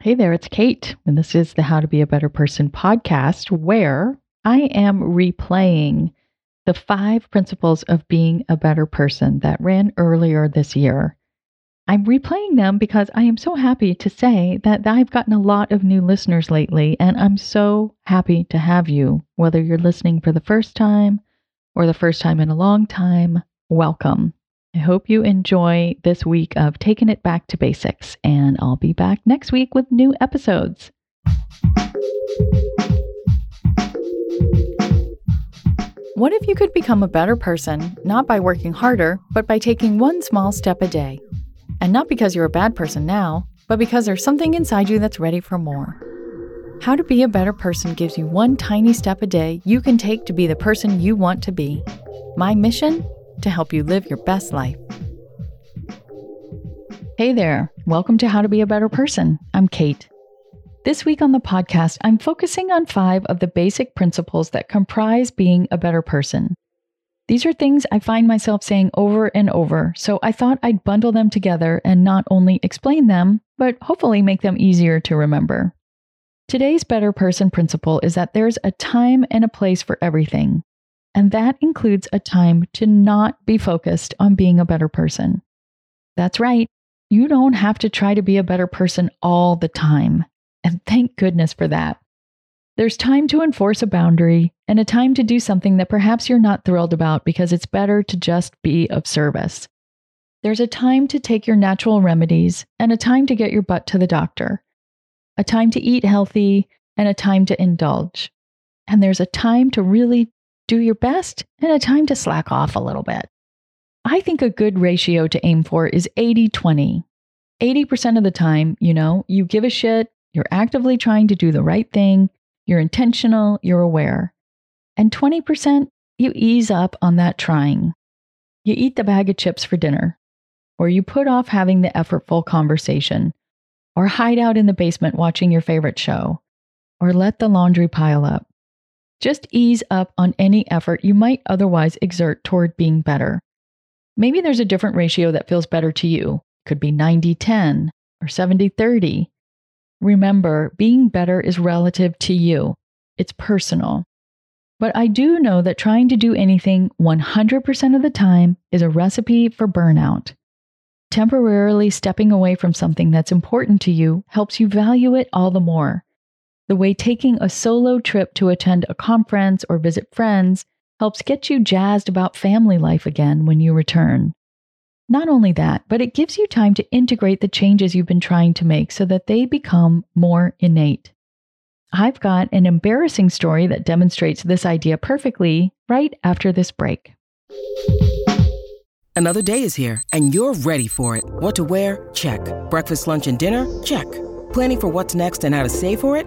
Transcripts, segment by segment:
Hey there, it's Kate, and this is the How to Be a Better Person podcast, where I am replaying the five principles of being a better person that ran earlier this year. I'm replaying them because I am so happy to say that I've gotten a lot of new listeners lately, and I'm so happy to have you, whether you're listening for the first time or the first time in a long time. Welcome. I hope you enjoy this week of taking it back to basics, and I'll be back next week with new episodes. What if you could become a better person, not by working harder, but by taking one small step a day? And not because you're a bad person now, but because there's something inside you that's ready for more. How to Be a Better Person gives you one tiny step a day you can take to be the person you want to be. My mission? To help you live your best life. Hey there, welcome to How to Be a Better Person. I'm Kate. This week on the podcast, I'm focusing on five of the basic principles that comprise being a better person. These are things I find myself saying over and over, so I thought I'd bundle them together and not only explain them, but hopefully make them easier to remember. Today's better person principle is that there's a time and a place for everything, and that includes a time to not be focused on being a better person. That's right. You don't have to try to be a better person all the time. And thank goodness for that. There's time to enforce a boundary and a time to do something that perhaps you're not thrilled about because it's better to just be of service. There's a time to take your natural remedies and a time to get your butt to the doctor, a time to eat healthy and a time to indulge. And there's a time to really do your best, and a time to slack off a little bit. I think a good ratio to aim for is 80 20. 80% of the time, you know, you give a shit, you're actively trying to do the right thing, you're intentional, you're aware. And 20%, you ease up on that trying. You eat the bag of chips for dinner, or you put off having the effortful conversation, or hide out in the basement watching your favorite show, or let the laundry pile up. Just ease up on any effort you might otherwise exert toward being better. Maybe there's a different ratio that feels better to you. Could be 90 10 or 70 30. Remember, being better is relative to you, it's personal. But I do know that trying to do anything 100% of the time is a recipe for burnout. Temporarily stepping away from something that's important to you helps you value it all the more. The way taking a solo trip to attend a conference or visit friends helps get you jazzed about family life again when you return. Not only that, but it gives you time to integrate the changes you've been trying to make so that they become more innate. I've got an embarrassing story that demonstrates this idea perfectly right after this break. Another day is here, and you're ready for it. What to wear? Check. Breakfast, lunch, and dinner? Check. Planning for what's next and how to save for it?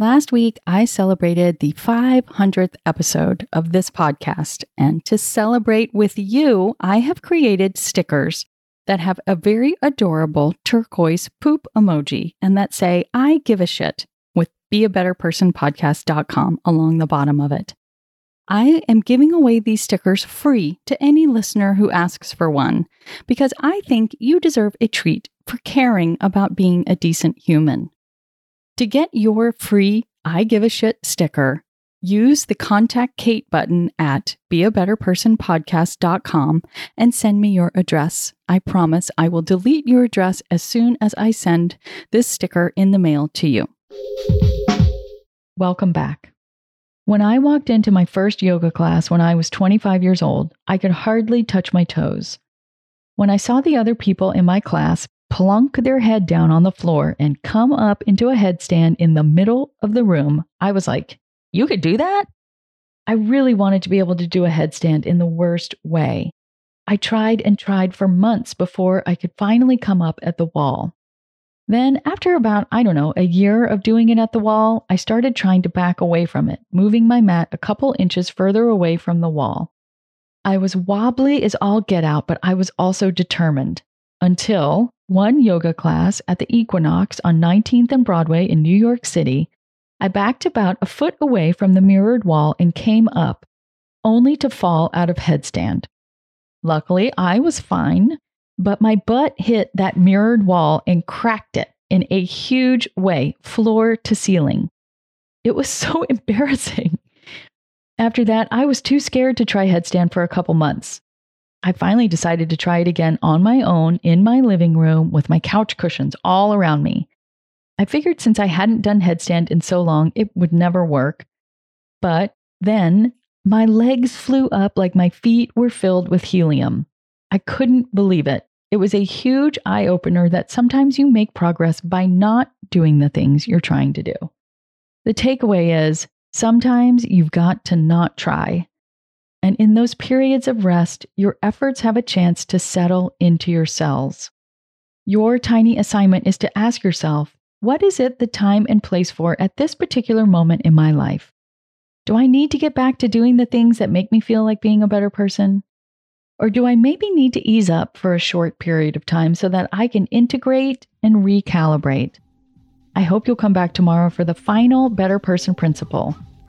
Last week, I celebrated the 500th episode of this podcast. And to celebrate with you, I have created stickers that have a very adorable turquoise poop emoji and that say, I give a shit with beabetterpersonpodcast.com along the bottom of it. I am giving away these stickers free to any listener who asks for one because I think you deserve a treat for caring about being a decent human. To get your free I Give a Shit sticker, use the Contact Kate button at beabetterpersonpodcast.com and send me your address. I promise I will delete your address as soon as I send this sticker in the mail to you. Welcome back. When I walked into my first yoga class when I was 25 years old, I could hardly touch my toes. When I saw the other people in my class plunk their head down on the floor and come up into a headstand in the middle of the room, I was like, You could do that? I really wanted to be able to do a headstand in the worst way. I tried and tried for months before I could finally come up at the wall. Then, after about, I don't know, a year of doing it at the wall, I started trying to back away from it, moving my mat a couple inches further away from the wall. I was wobbly as all get out, but I was also determined. Until one yoga class at the Equinox on 19th and Broadway in New York City, I backed about a foot away from the mirrored wall and came up, only to fall out of headstand. Luckily, I was fine, but my butt hit that mirrored wall and cracked it in a huge way, floor to ceiling. It was so embarrassing. After that, I was too scared to try headstand for a couple months. I finally decided to try it again on my own in my living room with my couch cushions all around me. I figured since I hadn't done headstand in so long, it would never work. But then my legs flew up like my feet were filled with helium. I couldn't believe it. It was a huge eye opener that sometimes you make progress by not doing the things you're trying to do. The takeaway is sometimes you've got to not try. And in those periods of rest, your efforts have a chance to settle into your cells. Your tiny assignment is to ask yourself, what is it the time and place for at this particular moment in my life? Do I need to get back to doing the things that make me feel like being a better person? Or do I maybe need to ease up for a short period of time so that I can integrate and recalibrate? I hope you'll come back tomorrow for the final better person principle,